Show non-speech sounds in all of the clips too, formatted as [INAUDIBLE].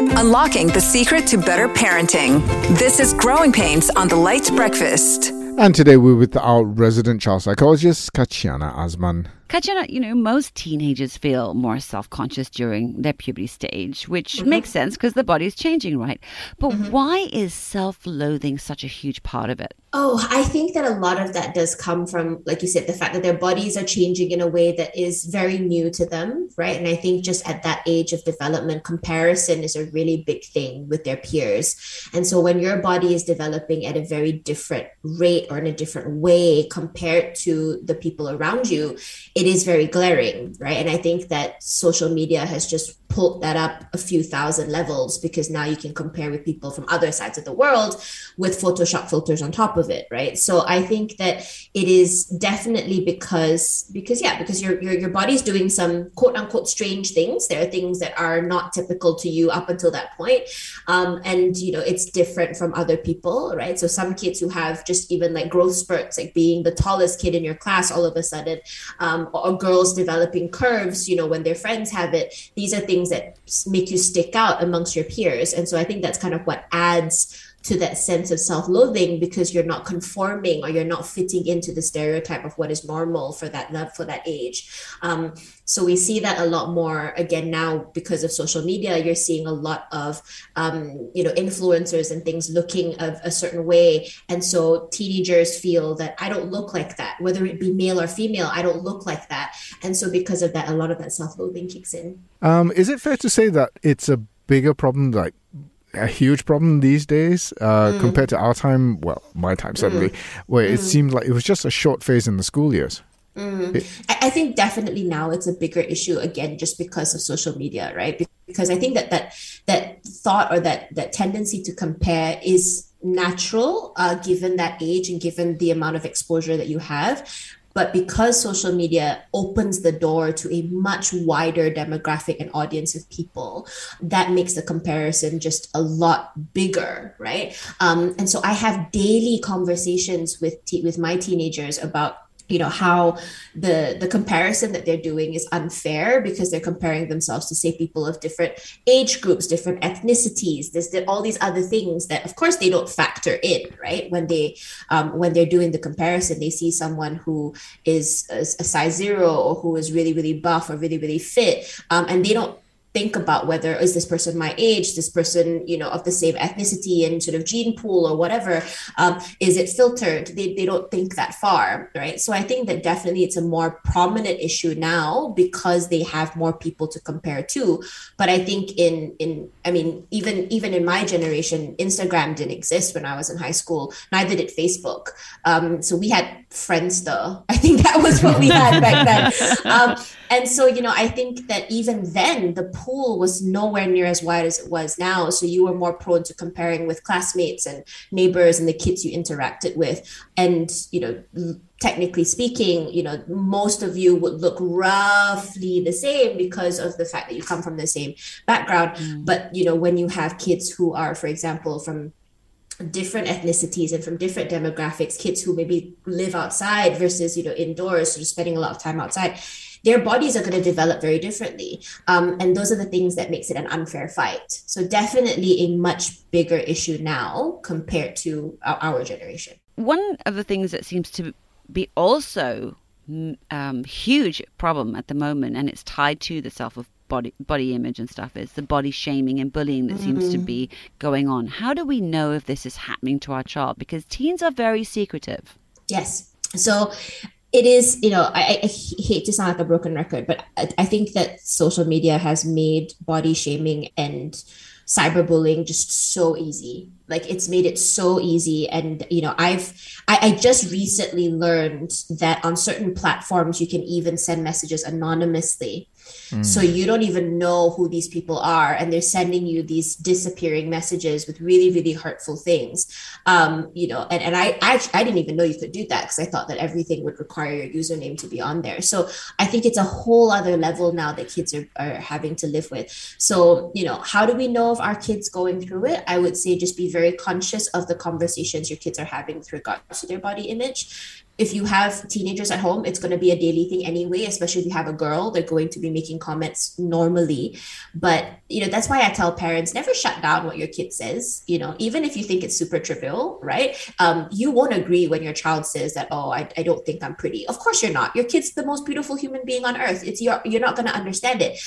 Unlocking the secret to better parenting. This is Growing Pains on the Lite Breakfast. And today we're with our resident child psychologist, Katiana Azman. Katiana, you know, most teenagers feel more self conscious during their puberty stage, which Mm-hmm. makes sense because the body is changing, right? But why is self loathing such a huge part of it? Oh, I think that a lot of that does come from, like you said, the fact that their bodies are changing in a way that is very new to them, right? And I think just at that age of development, comparison is a really big thing with their peers. And so when your body is developing at a very different rate or in a different way compared to the people around you, it is very glaring, right? And I think that social media has just pulled that up a few thousand levels because now you can compare with people from other sides of the world with Photoshop filters on top of it, right? So I think that it is definitely because because yeah, because your your your body's doing some quote unquote strange things. There are things that are not typical to you up until that point, um, and you know it's different from other people, right? So some kids who have just even like growth spurts, like being the tallest kid in your class all of a sudden, um, or, or girls developing curves, you know, when their friends have it. These are things that make you stick out amongst your peers, and so I think that's kind of what adds to that sense of self-loathing because you're not conforming or you're not fitting into the stereotype of what is normal for that love for that age. Um, so we see that a lot more again now because of social media you're seeing a lot of um, you know influencers and things looking of a certain way. And so teenagers feel that i don't look like that. Whether it be male or female i don't look like that. And so because of that a lot of that self-loathing kicks in. Um, is it fair to say that it's a bigger problem, like a huge problem these days, uh, compared to our time? Well, my time certainly, where it seemed like it was just a short phase in the school years. I, I think definitely now it's a bigger issue again just because of social media, right? Because I think that that that thought or that that tendency to compare is natural uh, given that age and given the amount of exposure that you have. But because social media opens the door to a much wider demographic and audience of people, that makes the comparison just a lot bigger, right? Um, and so I have daily conversations with te- with my teenagers about you know how the the comparison that they're doing is unfair because they're comparing themselves to say people of different age groups different ethnicities. There's the, all these other things that of course they don't factor in right? When they um, when they're doing the comparison they see someone who is a, a size zero or who is really really buff or really really fit. Um, and they don't think about whether is this person my age? This person you know of the same ethnicity and sort of gene pool or whatever? Um, is it filtered? They, they don't think that far right? So i think that definitely it's a more prominent issue now because they have more people to compare to. But i think in in i mean even even in my generation instagram didn't exist when i was in high school neither did facebook. Um, so we had friendster. I think that was what we had back then. [LAUGHS] Um, and so, you know, I think that even then the pool was nowhere near as wide as it was now. So you were more prone to comparing with classmates and neighbors and the kids you interacted with. And, you know, technically speaking, you know, most of you would look roughly the same because of the fact that you come from the same background. Mm. But, you know, when you have kids who are, for example, from different ethnicities and from different demographics kids who maybe live outside versus you know indoors so spending a lot of time outside their bodies are going to develop very differently um, and those are the things that makes it an unfair fight so definitely a much bigger issue now compared to our, our generation One of the things that seems to be also mm, um, huge problem at the moment, and it's tied to the self of body body image and stuff, is the body shaming and bullying that seems to be going on. How do we know if this is happening to our child? Because teens are very secretive. Yes. So it is, you know, I, I hate to sound like a broken record, but I, I think that social media has made body shaming and cyberbullying just so easy. Like it's made it so easy. And, you know, I've, I, I just recently learned that on certain platforms, you can even send messages anonymously. So you don't even know who these people are, and they're sending you these disappearing messages with really, really hurtful things. Um, you know, and, and I, I I didn't even know you could do that because I thought that everything would require your username to be on there. So I think it's a whole other level now that kids are, are having to live with. So, you know, how do we know if our kids going through it? I would say just be very conscious of the conversations your kids are having with regards to their body image if you have teenagers at home, it's going to be a daily thing anyway, especially if you have a girl, they're going to be making comments normally. But, you know, that's why I tell parents never shut down what your kid says, you know, even if you think it's super trivial, right? Um, you won't agree when your child says that, oh, I, I don't think I'm pretty. Of course you're not. Your kid's the most beautiful human being on earth. It's your, you're not going to understand it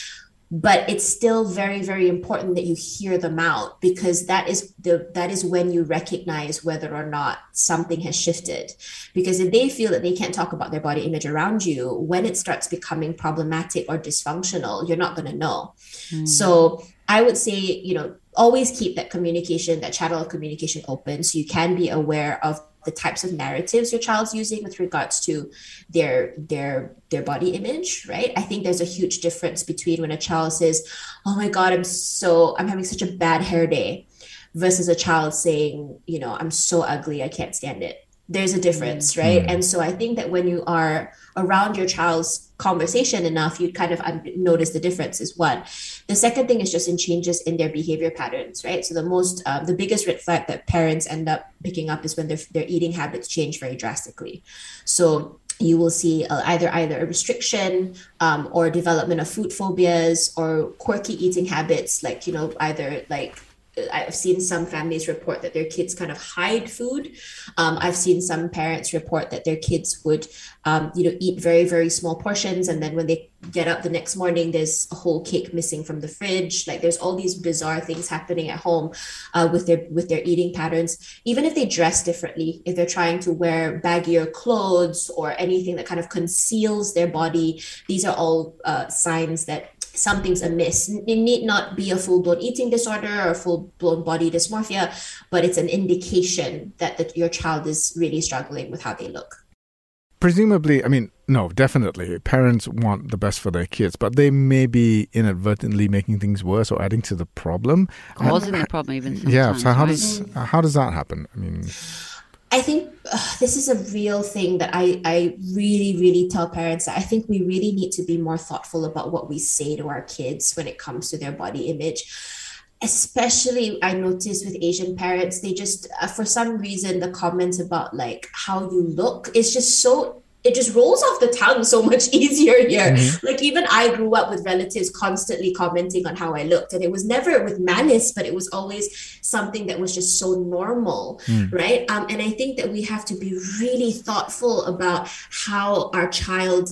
but it's still very very important that you hear them out because that is the that is when you recognize whether or not something has shifted because if they feel that they can't talk about their body image around you when it starts becoming problematic or dysfunctional you're not going to know mm. so i would say you know always keep that communication that channel of communication open so you can be aware of the types of narratives your child's using with regards to their their their body image right? I think there's a huge difference between when a child says oh my god i'm so i'm having such a bad hair day versus a child saying you know i'm so ugly i can't stand it there's a difference, right? Mm. And so I think that when you are around your child's conversation enough, you'd kind of notice the difference is one. The second thing is just in changes in their behavior patterns, right? So the most, um, the biggest red flag that parents end up picking up is when their their eating habits change very drastically. So you will see uh, either either a restriction um, or development of food phobias or quirky eating habits, like you know either like I've seen some families report that their kids kind of hide food. Um, I've seen some parents report that their kids would, um, you know, eat very very small portions, and then when they get up the next morning, there's a whole cake missing from the fridge. Like there's all these bizarre things happening at home uh, with their with their eating patterns. Even if they dress differently, if they're trying to wear baggier clothes or anything that kind of conceals their body, these are all uh, signs that something's amiss. It need not be a full blown eating disorder or full blown body dysmorphia, but it's an indication that, that your child is really struggling with how they look. Presumably, I mean, no, definitely. Parents want the best for their kids, but they may be inadvertently making things worse or adding to the problem. Causing the problem, even. Yeah. So how right? does how does that happen? I mean, I think this is a real thing that I, I really, really tell parents that I think we really need to be more thoughtful about what we say to our kids when it comes to their body image. Especially, I notice with Asian parents, they just, uh, for some reason, the comments about like how you look is just so it just rolls off the tongue so much [LAUGHS] easier here. Mm-hmm. Like even I grew up with relatives constantly commenting on how I looked, and it was never with malice, but it was always something that was just so normal, mm. right? Um, and I think that we have to be really thoughtful about how our child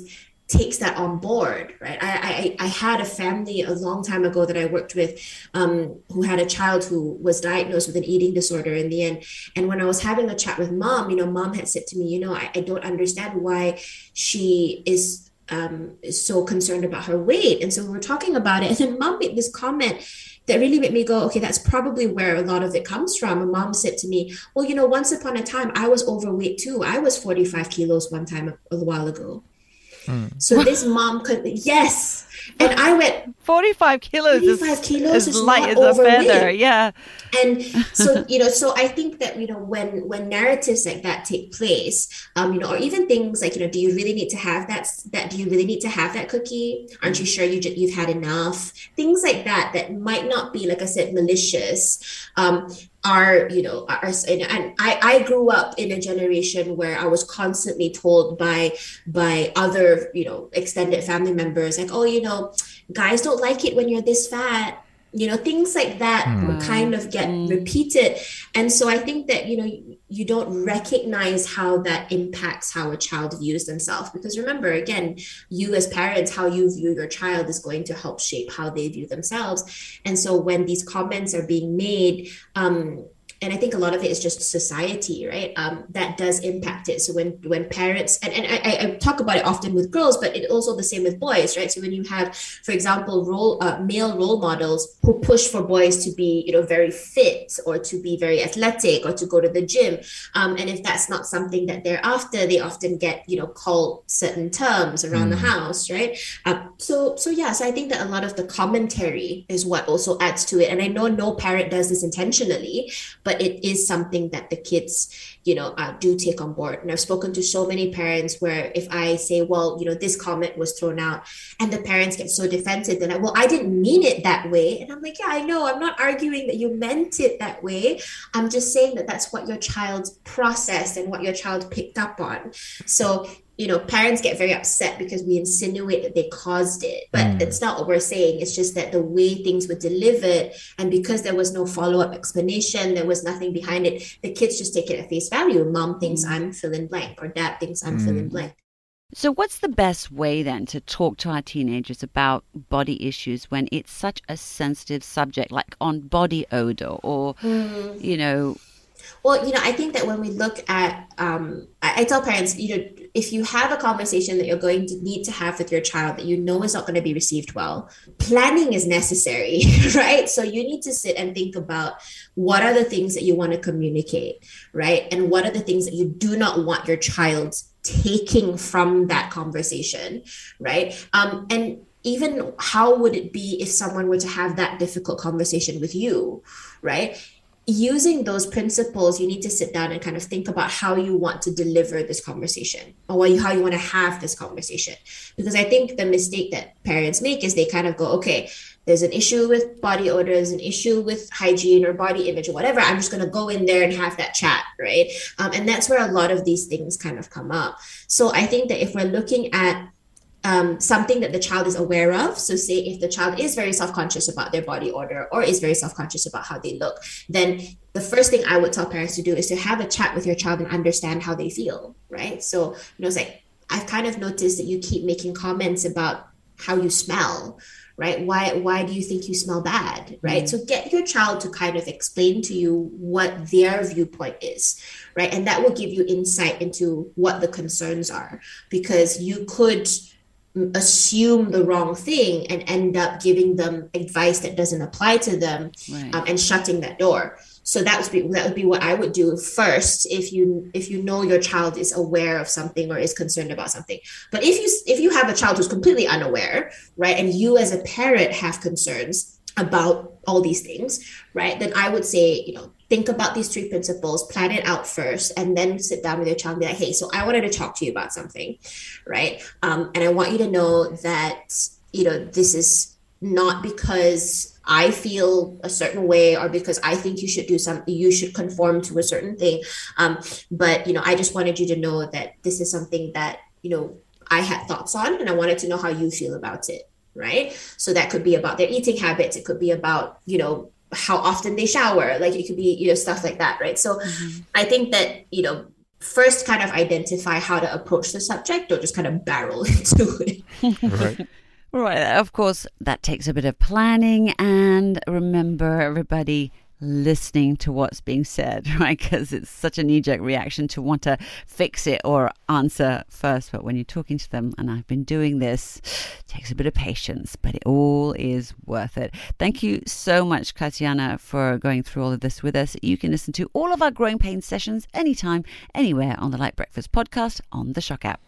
takes that on board, right? I, I, I had a family a long time ago that I worked with um, who had a child who was diagnosed with an eating disorder in the end. And when I was having a chat with mom, you know, mom had said to me, you know, I, I don't understand why she is um, so concerned about her weight. And so we were talking about it. And then mom made this comment that really made me go, okay, that's probably where a lot of it comes from. And mom said to me, well, you know, once upon a time, I was overweight too. I was 45 kilos one time a, a while ago. Mm. So this mom could yes, and I went forty-five kilos. Forty-five kilos is light as a feather. Yeah, and so [LAUGHS] you know, so I think that you know when when narratives like that take place, um, you know, or even things like you know, do you really need to have that? That do you really need to have that cookie? Aren't you sure you you've had enough? Things like that that might not be like I said malicious, um, are you know are and I, I grew up in a generation where i was constantly told by by other you know extended family members like oh you know guys don't like it when you're this fat you know things like that mm. kind of get mm. repeated and so i think that you know you, you don't recognize how that impacts how a child views themselves because remember again you as parents how you view your child is going to help shape how they view themselves and so when these comments are being made um, and I think a lot of it is just society, right? Um, that does impact it. So when when parents and, and I, I talk about it often with girls, but it also the same with boys, right? So when you have, for example, role uh, male role models who push for boys to be, you know, very fit or to be very athletic or to go to the gym, um, and if that's not something that they're after, they often get, you know, called certain terms around mm. the house, right? Uh, so so yeah, so I think that a lot of the commentary is what also adds to it. And I know no parent does this intentionally, but but it is something that the kids, you know, uh, do take on board. And I've spoken to so many parents where if I say, well, you know, this comment was thrown out, and the parents get so defensive, they're like, well, I didn't mean it that way. And I'm like, yeah, I know. I'm not arguing that you meant it that way. I'm just saying that that's what your child processed and what your child picked up on. So you know, parents get very upset because we insinuate that they caused it, but mm. it's not what we're saying. It's just that the way things were delivered, and because there was no follow up explanation, there was nothing behind it, the kids just take it at face value. Mom thinks mm. I'm fill in blank, or dad thinks I'm mm. fill in blank. So, what's the best way then to talk to our teenagers about body issues when it's such a sensitive subject, like on body odor or, mm. you know, well, you know, I think that when we look at, um, I, I, tell parents, you know, if you have a conversation that you're going to need to have with your child that you know is not going to be received well, planning is necessary, [LAUGHS] right? So you need to sit and think about what are the things that you want to communicate, right? And what are the things that you do not want your child taking from that conversation, right? Um, and even how would it be if someone were to have that difficult conversation with you, right? Using those principles, you need to sit down and kind of think about how you want to deliver this conversation or how you want to have this conversation. Because I think the mistake that parents make is they kind of go, okay, there's an issue with body odor, there's an issue with hygiene or body image or whatever. I'm just going to go in there and have that chat, right? Um, and that's where a lot of these things kind of come up. So I think that if we're looking at um, something that the child is aware of. So, say if the child is very self conscious about their body odor or is very self conscious about how they look, then the first thing I would tell parents to do is to have a chat with your child and understand how they feel, right? So, you know, it's like, I've kind of noticed that you keep making comments about how you smell right why why do you think you smell bad right mm. so get your child to kind of explain to you what their viewpoint is right and that will give you insight into what the concerns are because you could assume the wrong thing and end up giving them advice that doesn't apply to them right. um, and shutting that door so that would be that would be what i would do first if you if you know your child is aware of something or is concerned about something but if you if you have a child who's completely unaware right and you as a parent have concerns about all these things right then i would say you know think about these three principles, plan it out first, and then sit down with your child and be like, hey, so I wanted to talk to you about something, right? Um, and I want you to know that, you know, this is not because I feel a certain way or because I think you should do something, you should conform to a certain thing. Um, but, you know, I just wanted you to know that this is something that, you know, I had thoughts on and I wanted to know how you feel about it right? So that could be about their eating habits. It could be about you know how often they shower. Like it could be you know stuff like that right? So mm-hmm. i think that you know first kind of identify how to approach the subject or just kind of barrel [LAUGHS] into it. Right. Right. Of course that takes a bit of planning. And remember everybody listening to what's being said, [LAUGHS] right? Because it's such a knee jerk reaction to want to fix it or answer first. But when you're talking to them, and I've been doing this, takes a bit of patience, but it all is worth it. Thank you so much, Katiana, for going through all of this with us. You can listen to all of our Growing Pains sessions anytime, anywhere on the Lite Breakfast podcast on the SYOK app.